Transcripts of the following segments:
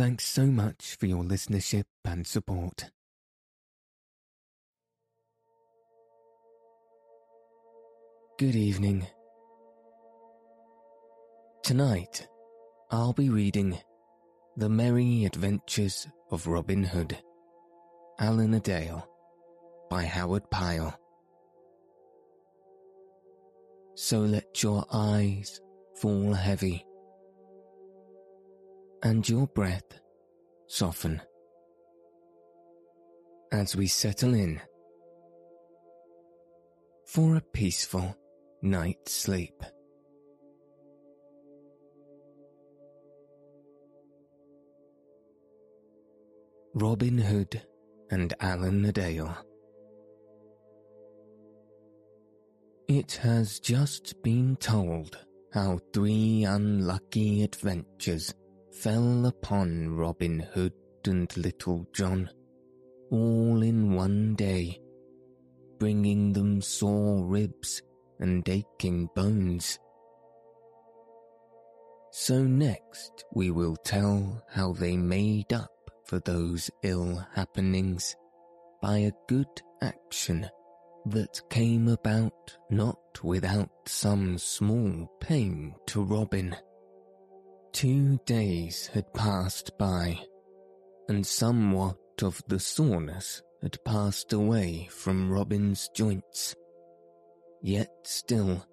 Thanks so much for your listenership and support. Good evening. Tonight, I'll be reading The Merry Adventures of Robin Hood, Alan a Dale, by Howard Pyle. So let your eyes fall heavy and your breath soften as we settle in for a peaceful night's sleep. Robin Hood and Alan a Dale. It has just been told how three unlucky adventures fell upon Robin Hood and Little John, all in one day, bringing them sore ribs and aching bones. So next we will tell how they made up for those ill happenings by a good action that came about not without some small pain to Robin. Two days had passed by, and somewhat of the soreness had passed away from Robin's joints. Yet still,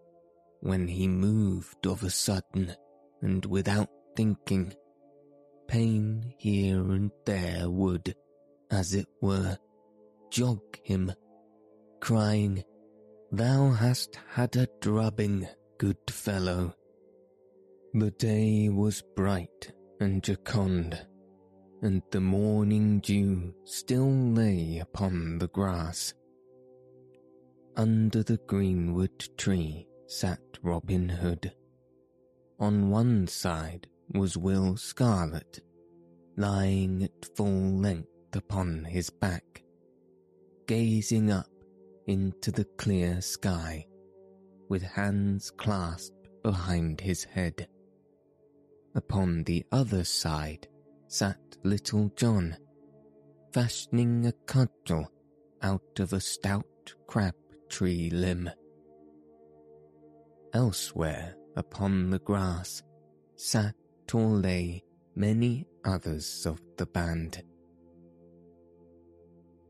when he moved of a sudden and without thinking, pain here and there would, as it were, jog him, crying, Thou hast had a drubbing, good fellow. The day was bright and jocund, and the morning dew still lay upon the grass. Under the greenwood tree sat Robin Hood. On one side was Will Scarlet, lying at full length upon his back, gazing up into the clear sky, with hands clasped behind his head. Upon the other side sat little John, fashioning a cudgel out of a stout crab tree limb. Elsewhere upon the grass sat or lay many others of the band.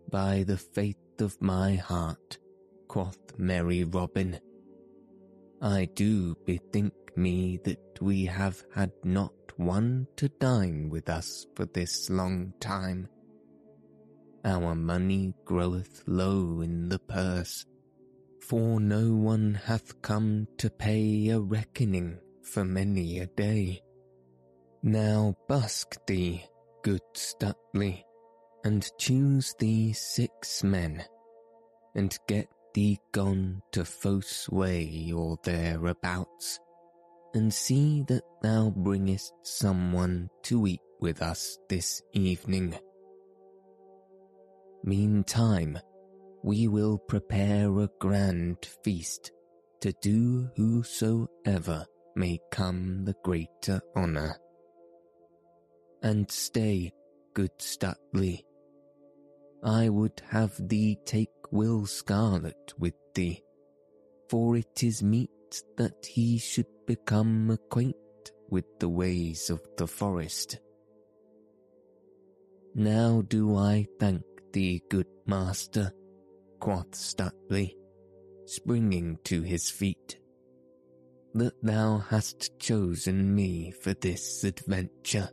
By the faith of my heart, quoth merry Robin, I do bethink me that we have had not one to dine with us for this long time. Our money groweth low in the purse, for no one hath come to pay a reckoning for many a day. Now busk thee, good Stuteley, and choose thee six men, and get thee gone to Fosse Way or thereabouts, and see that thou bringest someone to eat with us this evening. Meantime, we will prepare a grand feast to do whosoever may come the greater honour. And stay, good Stuteley, I would have thee take Will Scarlet with thee, for it is meet that he should become acquaint with the ways of the forest. Now do I thank thee, good master, quoth Stuteley, springing to his feet, that thou hast chosen me for this adventure.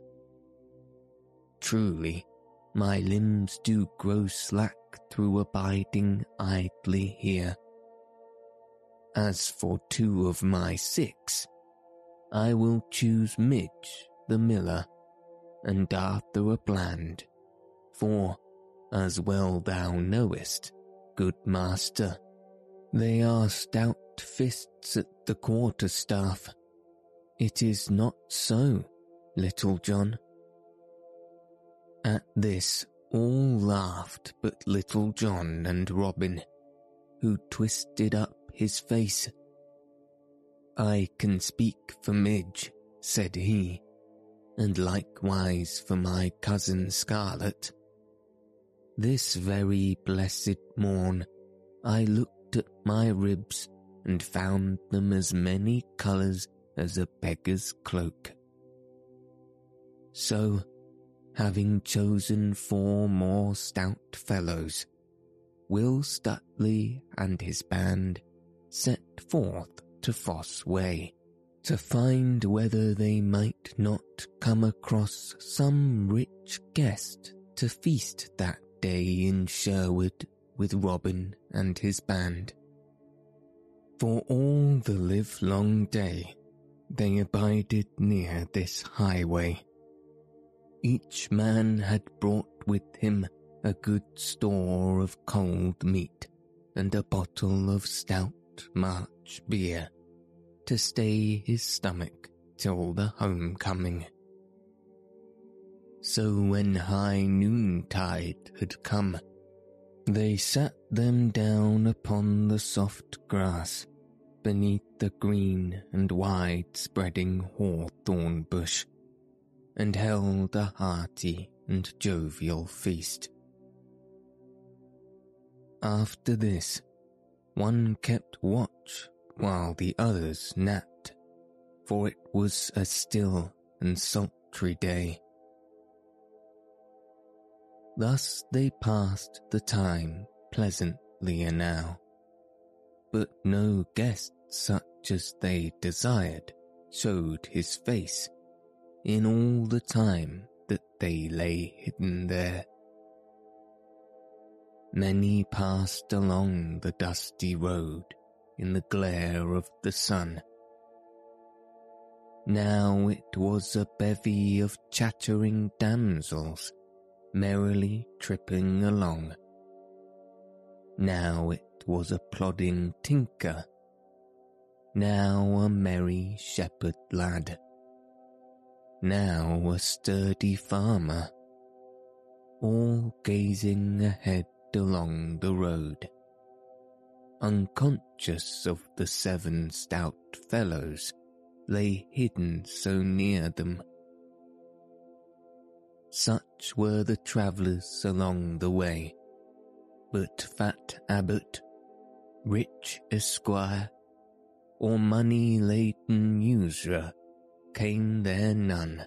Truly, my limbs do grow slack through abiding idly here as for two of my six, I will choose Midge, the miller, and Arthur a Bland, for, as well thou knowest, good master, they are stout fists at the quarterstaff. It is not so, Little John. At this all laughed but Little John and Robin, who twisted up his face. I can speak for Midge, said he, and likewise for my cousin Scarlet. This very blessed morn I looked at my ribs and found them as many colours as a beggar's cloak. So, having chosen four more stout fellows, Will Stuteley and his band set forth to Fosse Way to find whether they might not come across some rich guest to feast that day in Sherwood with Robin and his band. For all the livelong day they abided near this highway. Each man had brought with him a good store of cold meat and a bottle of stout March beer to stay his stomach till the homecoming. So when high noontide had come, they sat them down upon the soft grass beneath the green and wide spreading hawthorn bush, and held a hearty and jovial feast. After this, one kept watch while the others napped, for it was a still and sultry day. Thus they passed the time pleasantly enow, but no guest such as they desired showed his face in all the time that they lay hidden there. Many passed along the dusty road in the glare of the sun. Now it was a bevy of chattering damsels merrily tripping along. Now it was a plodding tinker, now a merry shepherd lad, now a sturdy farmer, all gazing ahead along the road unconscious of the seven stout fellows lay hidden so near them. Such were the travellers along the way, but fat abbot, rich esquire, or money-laden usurer came there none.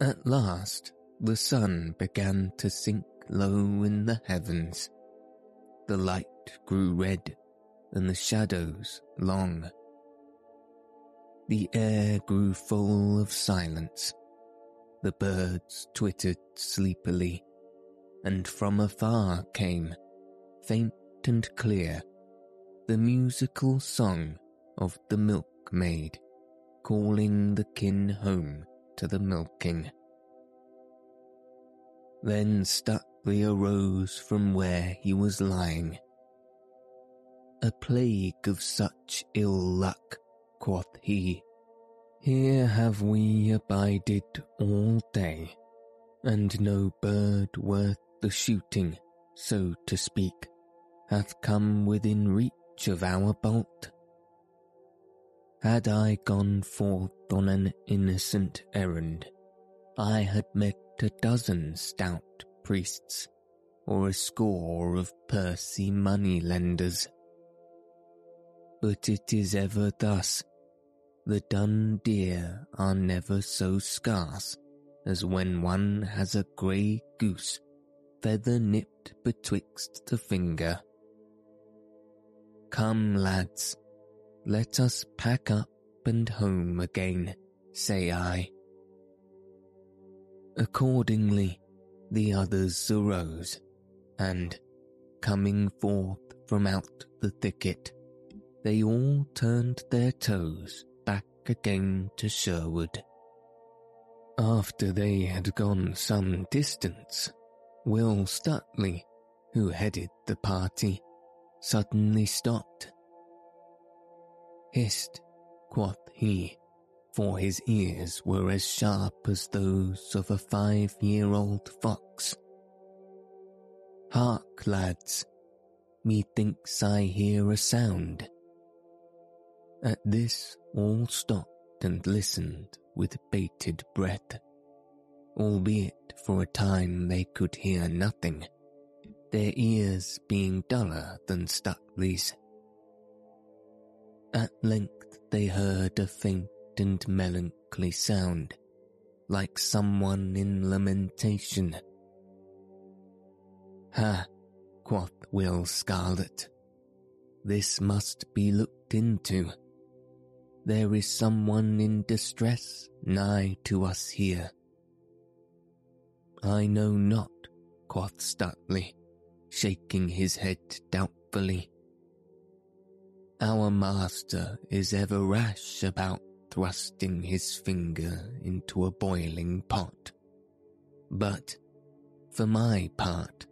At last the sun began to sink low in the heavens, the light grew red and the shadows long. The air grew full of silence. The birds twittered sleepily, and from afar came, faint and clear, the musical song of the milkmaid calling the kin home to the milking. Then stuck arose from where he was lying. A plague of such ill luck, quoth he. Here have we abided all day, and no bird worth the shooting, so to speak, hath come within reach of our bolt. Had I gone forth on an innocent errand, I had met a dozen stout priests, or a score of pursy money lenders. But it is ever thus. The dun deer are never so scarce as when one has a grey goose feather nipped betwixt the finger. Come, lads, let us pack up and home again, say I. Accordingly, the others arose, and, coming forth from out the thicket, they all turned their toes back again to Sherwood, After they had gone some distance, Will Stuteley, who headed the party, suddenly stopped. Hist, quoth he, for his ears were as sharp as those of a five-year-old fox. Hark, lads, methinks I hear a sound. At this all stopped and listened with bated breath, albeit for a time they could hear nothing, their ears being duller than Stuteley's. At length they heard a faint and melancholy sound, like someone in lamentation. Ha, quoth Will Scarlet, this must be looked into. There is someone in distress nigh to us here. I know not, quoth Stuteley, shaking his head doubtfully. Our master is ever rash about thrusting his finger into a boiling pot. But, for my part,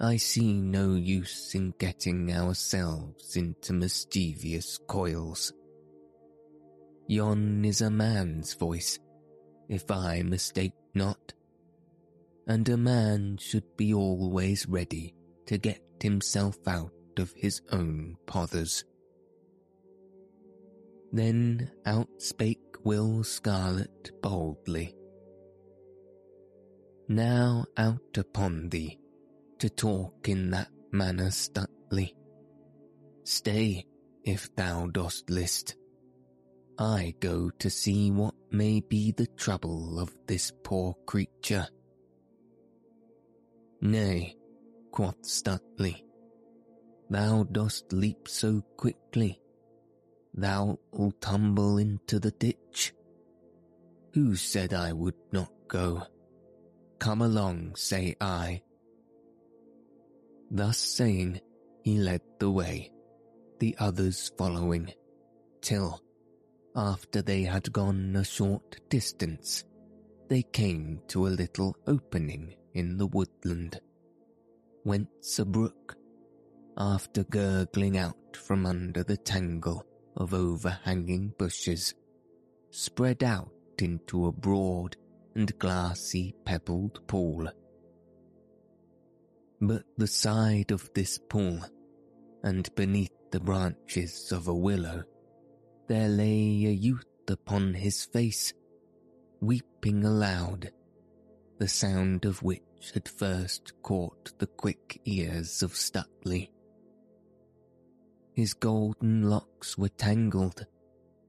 I see no use in getting ourselves into mischievous coils. Yon is a man's voice, if I mistake not, and a man should be always ready to get himself out of his own pothers. Then out spake Will Scarlet boldly. Now out upon thee, to talk in that manner Stuteley. Stay, if thou dost list. I go to see what may be the trouble of this poor creature. Nay, quoth Stuteley, thou dost leap so quickly thou'll tumble into the ditch. Who said I would not go? Come along, say I. Thus saying, he led the way, the others following, till, after they had gone a short distance, they came to a little opening in the woodland, whence a brook, after gurgling out from under the tangle of overhanging bushes, spread out into a broad and glassy pebbled pool. But the side of this pool, and beneath the branches of a willow, there lay a youth upon his face, weeping aloud, the sound of which had first caught the quick ears of Stuteley. His golden locks were tangled,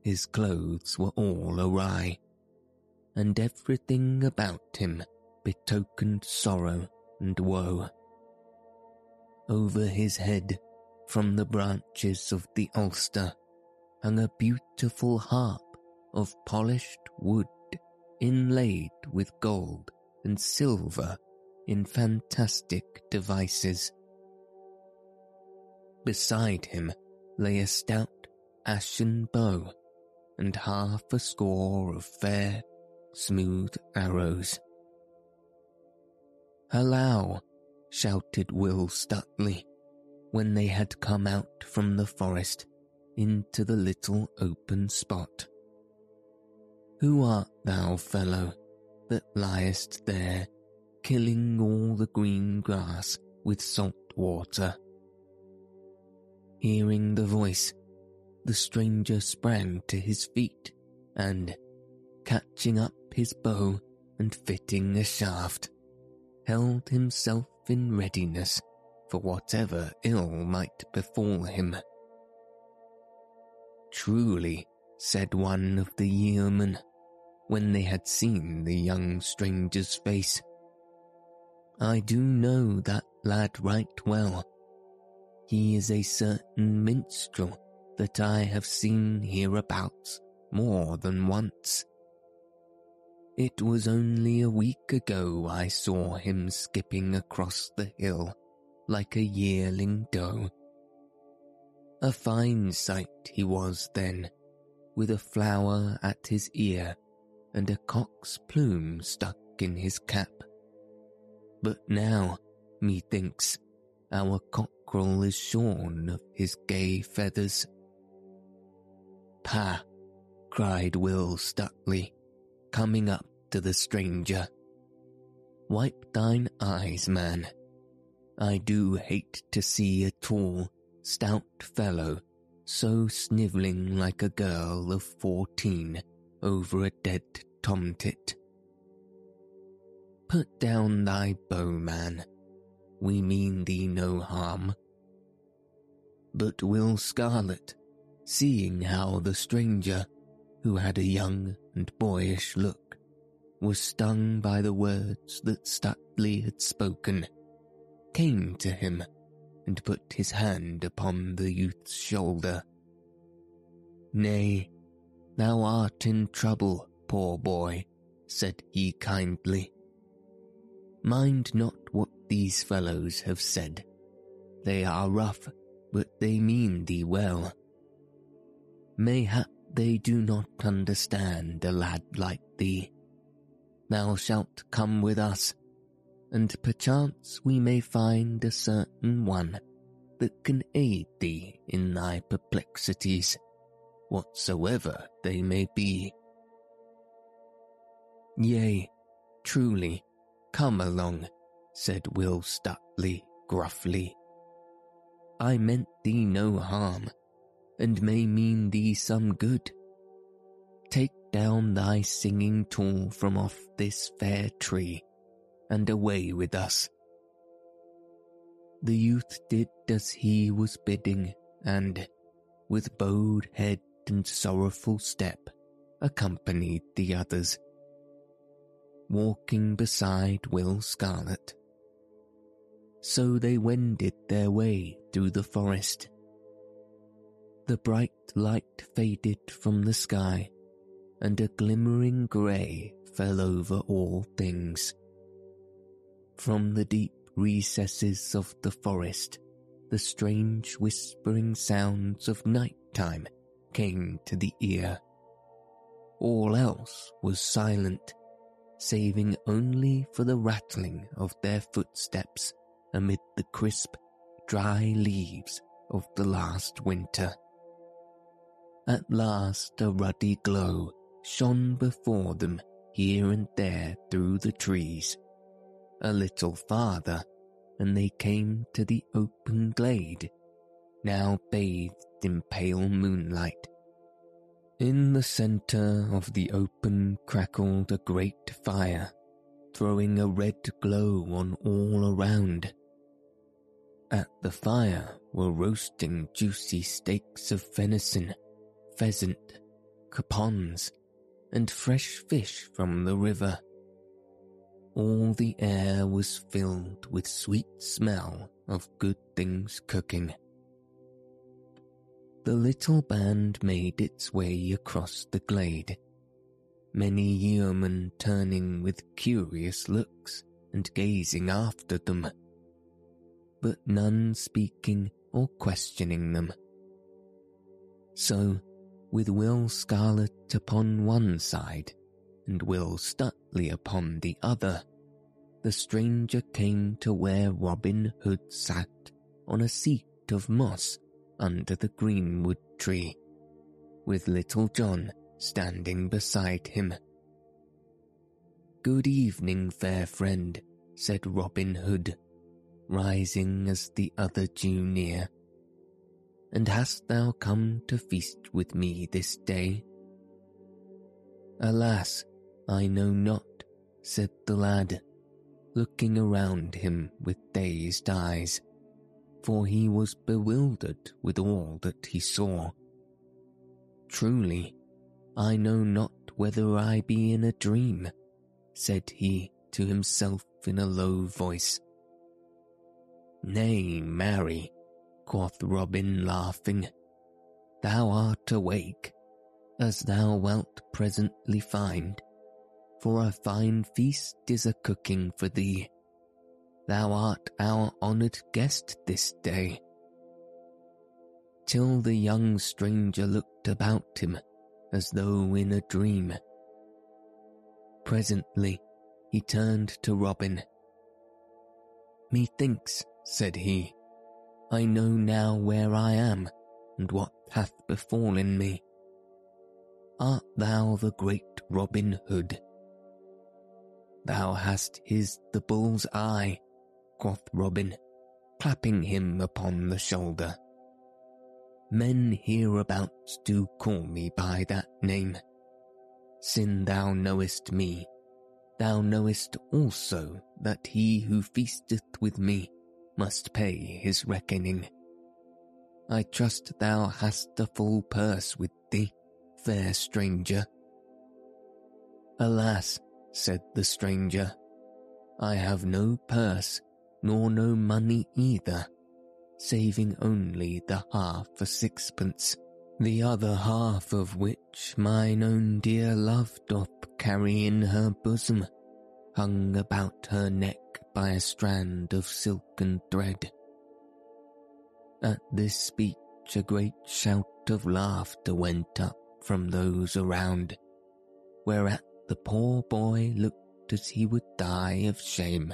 his clothes were all awry, and everything about him betokened sorrow and woe. Over his head, from the branches of the Ulster, hung a beautiful harp of polished wood inlaid with gold and silver in fantastic devices. Beside him lay a stout ashen bow and half a score of fair, smooth arrows. Hallow! shouted Will Stuteley when they had come out from the forest into the little open spot. Who art thou, fellow, that liest there, killing all the green grass with salt water? Hearing the voice, the stranger sprang to his feet and, catching up his bow and fitting a shaft, held himself in readiness for whatever ill might befall him. Truly, said one of the yeomen, when they had seen the young stranger's face, I do know that lad right well he is a certain minstrel that I have seen hereabouts more than once. It was only a week ago I saw him skipping across the hill like a yearling doe. A fine sight he was then, with a flower at his ear and a cock's plume stuck in his cap. But now, methinks, our cockerel is shorn of his gay feathers. Pah! cried Will Stuteley, coming up to the stranger. Wipe thine eyes, man. I do hate to see a tall, stout fellow so snivelling like a girl of fourteen over a dead tomtit. Put down thy bow, man. We mean thee no harm. But Will Scarlet, seeing how the stranger, who had a young and boyish look, was stung by the words that Stuteley had spoken, came to him and put his hand upon the youth's shoulder. Nay, thou art in trouble, poor boy, said he kindly. Mind not what these fellows have said. They are rough, but they mean thee well. Mayhap they do not understand a lad like thee. Thou shalt come with us, and perchance we may find a certain one that can aid thee in thy perplexities, whatsoever they may be. Yea, truly, come along, said Will Stuteley gruffly. I meant thee no harm, and may mean thee some good. Take down thy singing tool from off this fair tree, and away with us. The youth did as he was bidding, and, with bowed head and sorrowful step, accompanied the others, walking beside Will Scarlet. So they wended their way through the forest. The bright light faded from the sky, and a glimmering grey fell over all things. From the deep recesses of the forest, the strange whispering sounds of night time came to the ear. All else was silent, saving only for the rattling of their footsteps amid the crisp, dry leaves of the last winter. At last a ruddy glow shone before them here and there through the trees, a little farther, and they came to the open glade, now bathed in pale moonlight. In the centre of the open crackled a great fire, throwing a red glow on all around. At the fire were roasting juicy steaks of venison, pheasant, capons, and fresh fish from the river all the air was filled with sweet smell of good things cooking. The little band made its way across the glade, many yeomen turning with curious looks and gazing after them, but none speaking or questioning them. So, with Will Scarlet upon one side and Will Stuteley upon the other, the stranger came to where Robin Hood sat on a seat of moss under the greenwood tree, with Little John standing beside him. Good evening, fair friend, said Robin Hood, rising as the other drew near. And hast thou come to feast with me this day? Alas, I know not, said the lad, looking around him with dazed eyes, for he was bewildered with all that he saw. Truly, I know not whether I be in a dream, said he to himself in a low voice. Nay, marry, quoth Robin laughing, thou art awake, as thou wilt presently find for a fine feast is a cooking for thee. Thou art our honoured guest this day. Till the young stranger looked about him as though in a dream. Presently he turned to Robin. Methinks, said he, I know now where I am and what hath befallen me. Art thou the great Robin Hood? Thou hast his the bull's eye, quoth Robin, clapping him upon the shoulder. Men hereabouts do call me by that name. Sin thou knowest me, thou knowest also that he who feasteth with me must pay his reckoning. I trust thou hast a full purse with thee, fair stranger. Alas, said the stranger, I have no purse, nor no money either, saving only the half a sixpence, the other half of which mine own dear love doth carry in her bosom, hung about her neck by a strand of silken thread. At this speech a great shout of laughter went up from those around, whereat the poor boy looked as he would die of shame.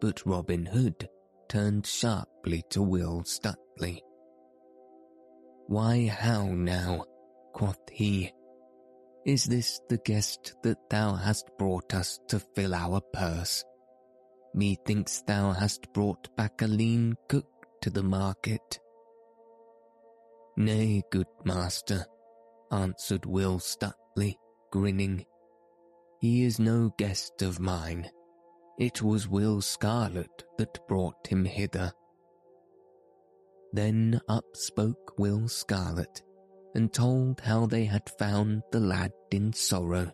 But Robin Hood turned sharply to Will Stutely. Why, how now, quoth he, is this the guest that thou hast brought us to fill our purse? Methinks thou hast brought back a lean cook to the market. Nay, good master, answered Will Stutely, grinning. He is no guest of mine. It was Will Scarlet that brought him hither. Then up spoke Will Scarlet, and told how they had found the lad in sorrow,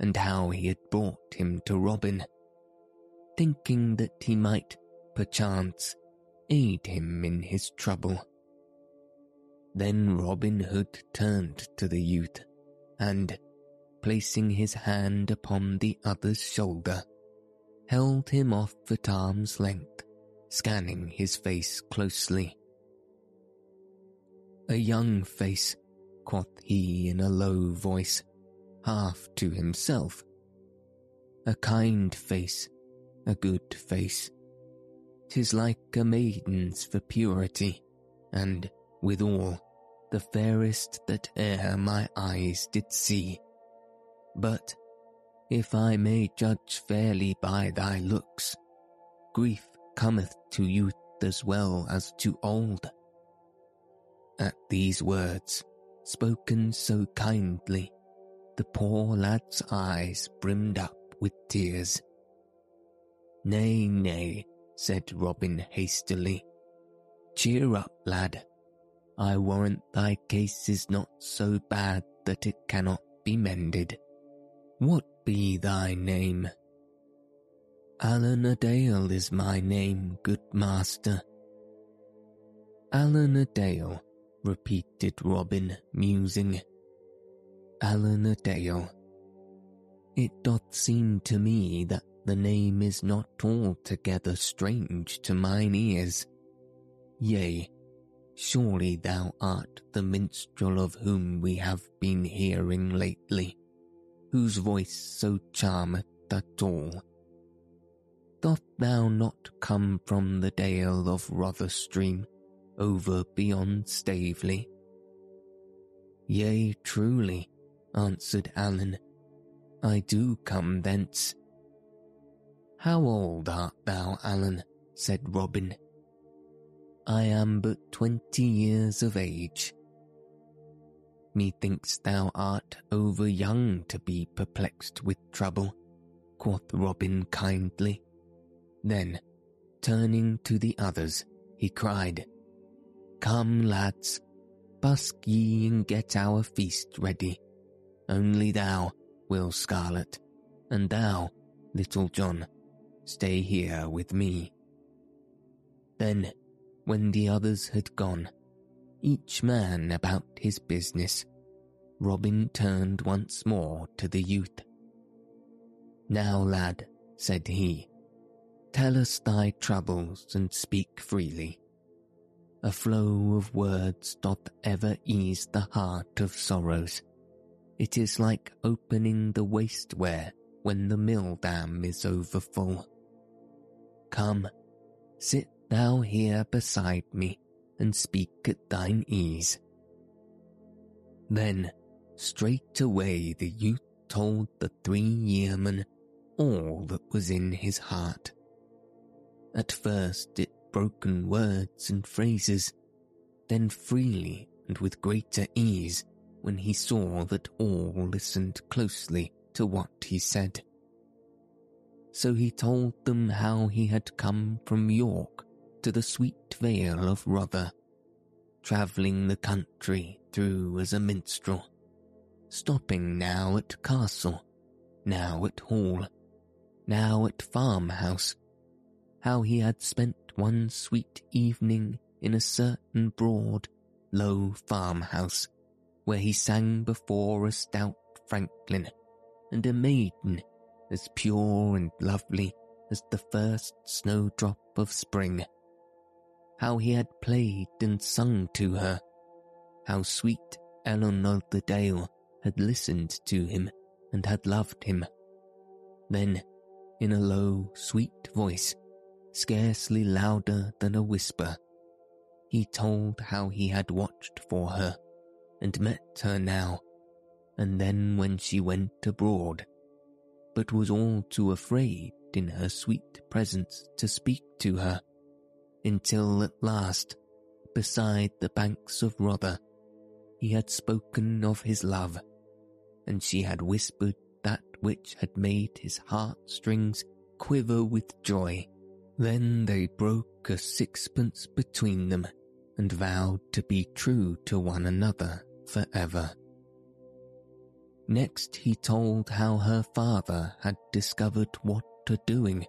and how he had brought him to Robin, thinking that he might, perchance, aid him in his trouble. Then Robin Hood turned to the youth, and, placing his hand upon the other's shoulder, held him off at arm's length, scanning his face closely. A young face, quoth he in a low voice, half to himself. A kind face, a good face. Tis like a maiden's for purity, and, withal, the fairest that e'er my eyes did see. But, if I may judge fairly by thy looks, grief cometh to youth as well as to old. At these words, spoken so kindly, the poor lad's eyes brimmed up with tears. Nay, nay, said Robin hastily. Cheer up, lad. I warrant thy case is not so bad that it cannot be mended. What be thy name? Allen a Dale is my name, good master. Allen a Dale, repeated Robin, musing. Allen a Dale. It doth seem to me that the name is not altogether strange to mine ears. Yea, surely thou art the minstrel of whom we have been hearing lately, whose voice so charmeth at all. Doth thou not come from the dale of Rotherstream, over beyond Staveley? Yea, truly, answered Allen, I do come thence. How old art thou, Allen? said Robin. I am but twenty years of age. Methinks thou art over young to be perplexed with trouble, quoth Robin kindly. Then, turning to the others, he cried, Come, lads, busk ye and get our feast ready. Only thou, Will Scarlet, and thou, Little John, stay here with me. Then, when the others had gone, each man about his business, Robin turned once more to the youth. Now, lad, said he, tell us thy troubles and speak freely a flow of words doth ever ease the heart of sorrows. It is like opening the waste weir when the mill dam is overfull. Come, sit thou here beside me and speak at thine ease. Then straightway the youth told the three yeomen all that was in his heart. At first it broken words and phrases, then freely and with greater ease when he saw that all listened closely to what he said. So he told them how he had come from York to the sweet vale of Rother, travelling the country through as a minstrel, stopping now at castle, now at hall, now at farmhouse, how he had spent one sweet evening in a certain broad, low farmhouse, where he sang before a stout franklin and a maiden as pure and lovely as the first snowdrop of spring. How he had played and sung to her, how sweet Ellen of the Dale had listened to him and had loved him. Then, in a low, sweet voice, scarcely louder than a whisper, he told how he had watched for her and met her now, and then when she went abroad, but was all too afraid in her sweet presence to speak to her, until at last, beside the banks of Rother, he had spoken of his love, and she had whispered that which had made his heartstrings quiver with joy. Then they broke a sixpence between them and vowed to be true to one another forever. Next he told how her father had discovered what to doing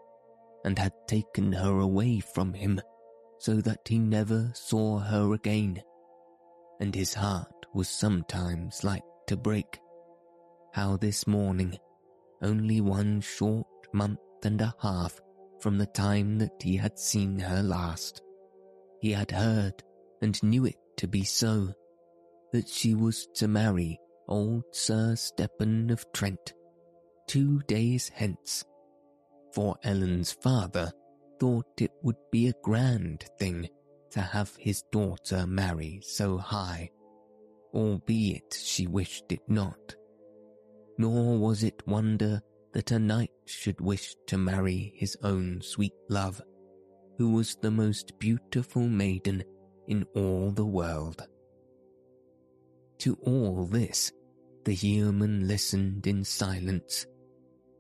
and had taken her away from him so that he never saw her again, and his heart was sometimes like to break. How this morning, only one short month and a half from the time that he had seen her last, he had heard and knew it to be so, that she was to marry old Sir Stephen of Trent two days hence, for Ellen's father thought it would be a grand thing to have his daughter marry so high, albeit she wished it not. Nor was it wonder that a knight should wish to marry his own sweet love, who was the most beautiful maiden in all the world. To all this, the yeoman listened in silence,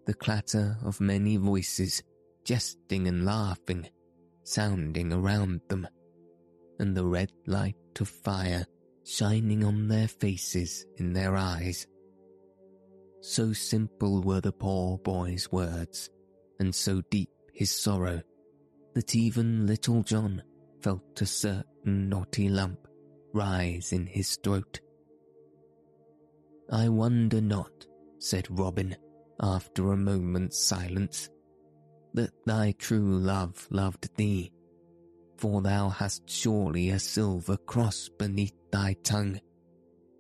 the clatter of many voices, jesting and laughing, sounding around them, and the red light of fire shining on their faces in their eyes. So simple were the poor boy's words, and so deep his sorrow, that even little John felt a certain naughty lump rise in his throat I wonder not, said Robin, after a moment's silence, that thy true love loved thee, for thou hast surely a silver cross beneath thy tongue,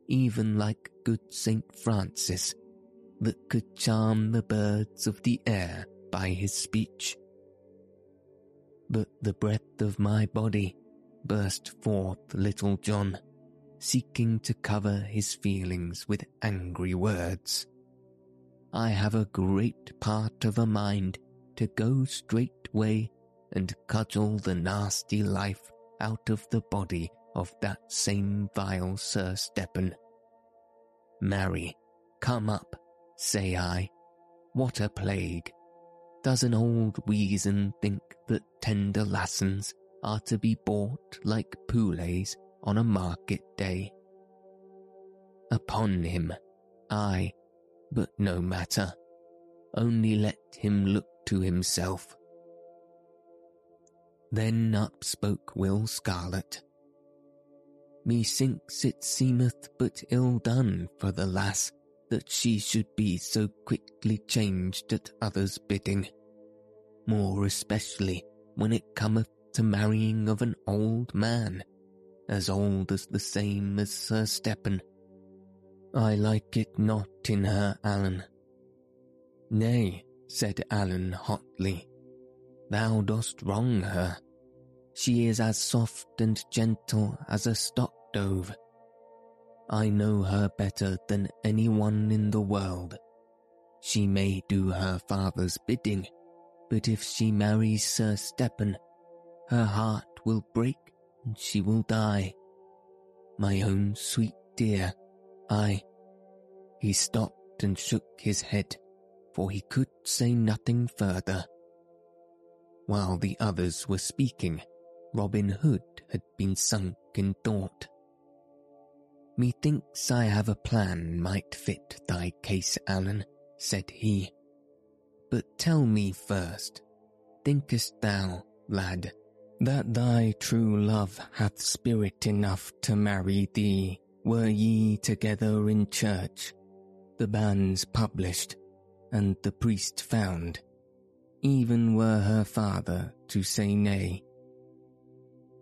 even like good Saint Francis, that could charm the birds of the air by his speech. But the breath of my body burst forth little John, seeking to cover his feelings with angry words. I have a great part of a mind to go straightway and cudgel the nasty life out of the body of that same vile Sir Stephen. Marry, come up, say I. What a plague! Does an old weazen think that tender lassons are to be bought like poulets on a market day. Upon him, ay, but no matter, only let him look to himself. Then up spoke Will Scarlet. Methinks it seemeth but ill done for the lass that she should be so quickly changed at others' bidding, more especially when it cometh to marrying of an old man as old as the same as Sir Stephen. I like it not in her, Allen. Nay, said Allen hotly, thou dost wrong her. She is as soft and gentle as a stock dove. I know her better than any one in the world. She may do her father's bidding, but if she marries Sir Stephen, her heart will break and she will die. My own sweet dear, I. He stopped and shook his head, for he could say nothing further. While the others were speaking, Robin Hood had been sunk in thought. Methinks I have a plan might fit thy case, Alan, said he. But tell me first, thinkest thou, lad, that thy true love hath spirit enough to marry thee, were ye together in church, the banns published, and the priest found, even were her father to say nay?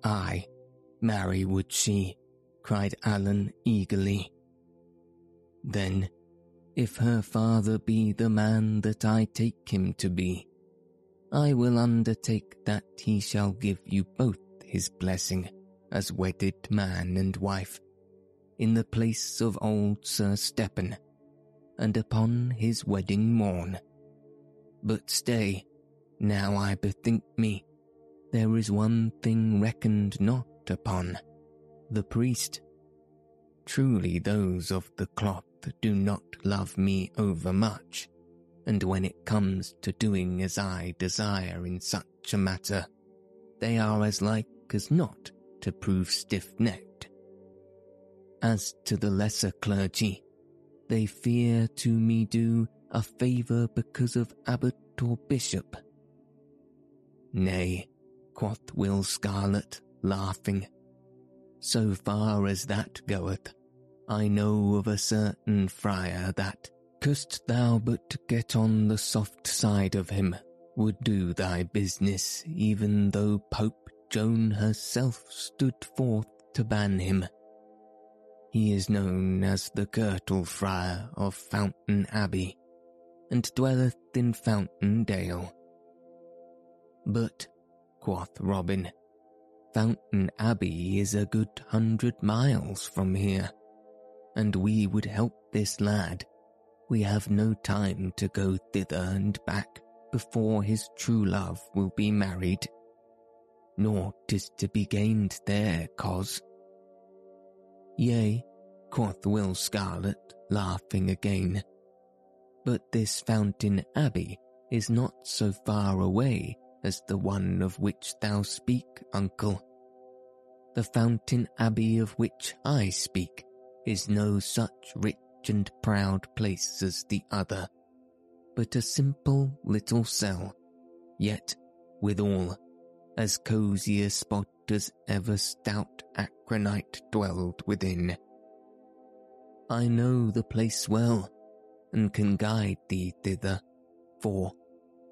Ay, marry would she, cried Allen eagerly. Then, if her father be the man that I take him to be, I will undertake that he shall give you both his blessing as wedded man and wife, in the place of old Sir Stephen, and upon his wedding morn. But stay, now I bethink me, there is one thing reckoned not upon, the priest. Truly those of the cloth do not love me overmuch, and when it comes to doing as I desire in such a matter, they are as like as not to prove stiff-necked. As to the lesser clergy, they fear to me do a favour because of abbot or bishop. Nay, quoth Will Scarlet, laughing, so far as that goeth, I know of a certain friar that, couldst thou but get on the soft side of him, would do thy business even though Pope Joan herself stood forth to ban him. He is known as the Curtal Friar of Fountain Abbey, and dwelleth in Fountain Dale. But, quoth Robin, Fountain Abbey is a good hundred miles from here and we would help this lad. We have no time to go thither and back before his true love will be married. Nor tis to be gained there, cos. Yea, quoth Will Scarlet, laughing again. But this Fountain Abbey is not so far away as the one of which thou speak, uncle. The Fountain Abbey of which I speak is no such rich and proud place as the other, but a simple little cell, yet, withal, as cosy a spot as ever stout anchorite dwelled within. I know the place well, and can guide thee thither, for,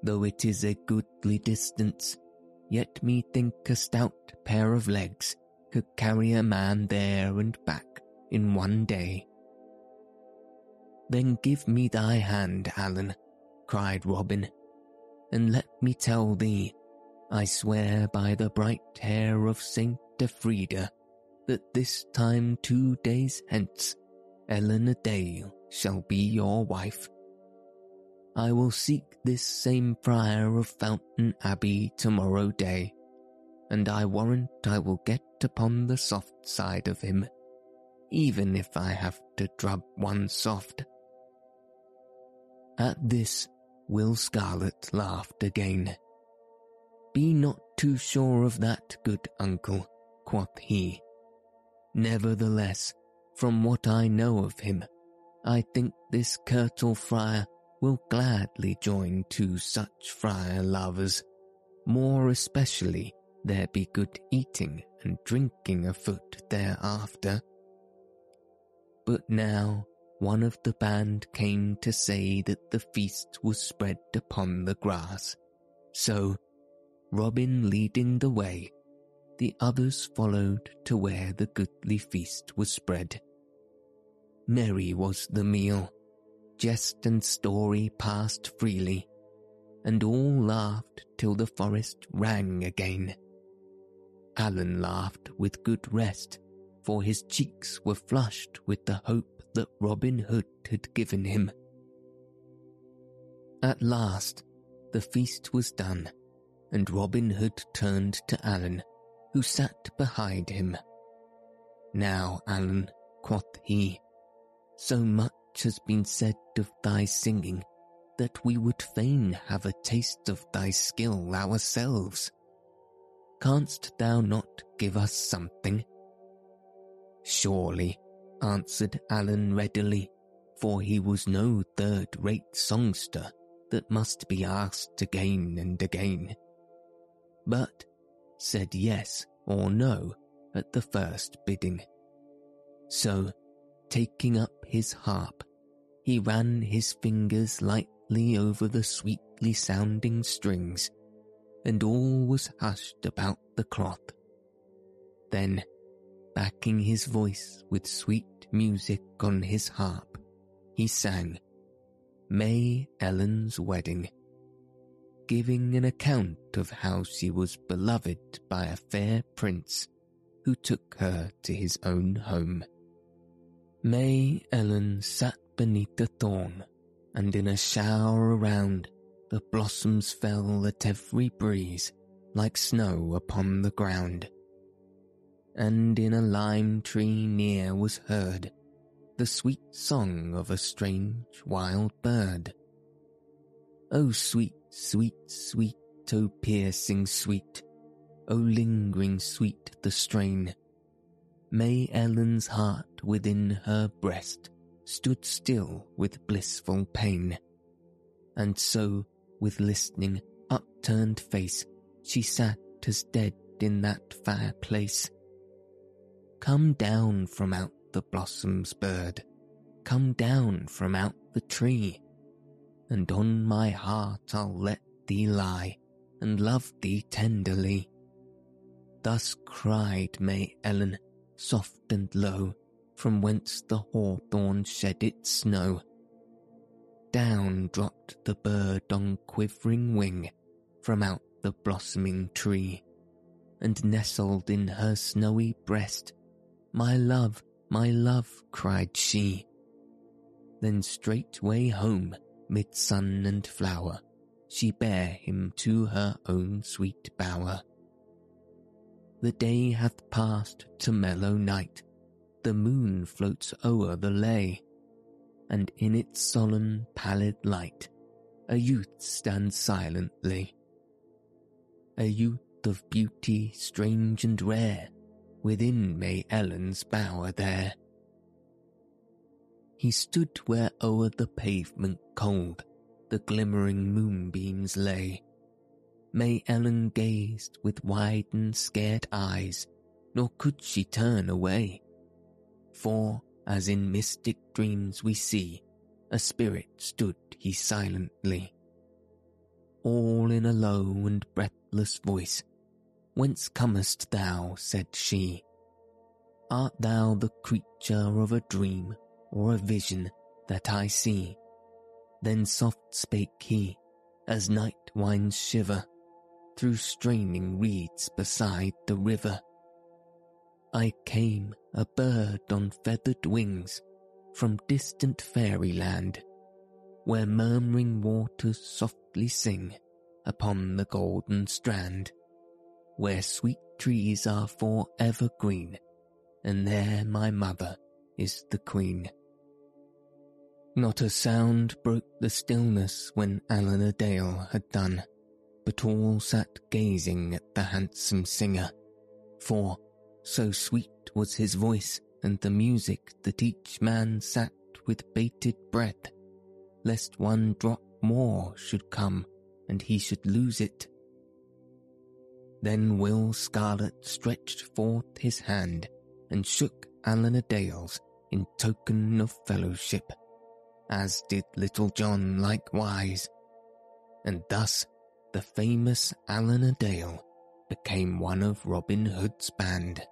though it is a goodly distance, yet methink a stout pair of legs could carry a man there and back in one day. Then give me thy hand, Allen, cried Robin, and let me tell thee, I swear by the bright hair of Saint Aelfrida, that this time two days hence, Eleanor Dale shall be your wife. I will seek this same friar of Fountain Abbey tomorrow day, and I warrant I will get upon the soft side of him even if I have to drub one soft. At this, Will Scarlet laughed again. Be not too sure of that, good uncle, quoth he. Nevertheless, from what I know of him, I think this Curtal Friar will gladly join two such friar lovers, more especially there be good eating and drinking afoot thereafter. But now one of the band came to say that the feast was spread upon the grass. So, Robin leading the way, the others followed to where the goodly feast was spread. merry was the meal, jest and story passed freely, and all laughed till the forest rang again. Allen laughed with good rest, for his cheeks were flushed with the hope that Robin Hood had given him. At last, the feast was done, and Robin Hood turned to Allen, who sat behind him. Now, Allen, quoth he, so much has been said of thy singing that we would fain have a taste of thy skill ourselves. Canst thou not give us something? Surely, answered Allen readily, for he was no third-rate songster that must be asked again and again. But said yes or no at the first bidding. So, taking up his harp, he ran his fingers lightly over the sweetly sounding strings, and all was hushed about the cloth. Then, backing his voice with sweet music on his harp, he sang May Ellen's Wedding, giving an account of how she was beloved by a fair prince who took her to his own home. May Ellen sat beneath a thorn, and in a shower around the blossoms fell at every breeze like snow upon the ground. And in a lime tree near was heard the sweet song of a strange wild bird. O sweet, sweet, sweet, O piercing sweet, O lingering sweet the strain. May Ellen's heart within her breast stood still with blissful pain. And so, with listening, upturned face, she sat as dead in that fair place. Come down from out the blossoms, bird, come down from out the tree, and on my heart I'll let thee lie, and love thee tenderly. Thus cried May Ellen, soft and low, from whence the hawthorn shed its snow. Down dropped the bird on quivering wing from out the blossoming tree, and nestled in her snowy breast. My love, my love, cried she. Then straightway home, mid sun and flower, she bare him to her own sweet bower. The day hath passed to mellow night, the moon floats o'er the lea, and in its solemn pallid light a youth stands silently. A youth of beauty strange and rare within May Ellen's bower there. He stood where o'er the pavement cold the glimmering moonbeams lay. May Ellen gazed with widened scared eyes, nor could she turn away. For, as in mystic dreams we see, a spirit stood he silently. All in a low and breathless voice, Whence comest thou, said she. Art thou the creature of a dream or a vision that I see? Then soft spake he, as night winds shiver through straining reeds beside the river. I came a bird on feathered wings from distant fairyland, where murmuring waters softly sing upon the golden strand, where sweet trees are for ever green, and there my mother is the queen. Not a sound broke the stillness when Allen a Dale had done, but all sat gazing at the handsome singer, for so sweet was his voice and the music that each man sat with bated breath, lest one drop more should come and he should lose it. Then Will Scarlet stretched forth his hand and shook Allen a Dale's in token of fellowship, as did Little John likewise, and thus the famous Allen a Dale became one of Robin Hood's band.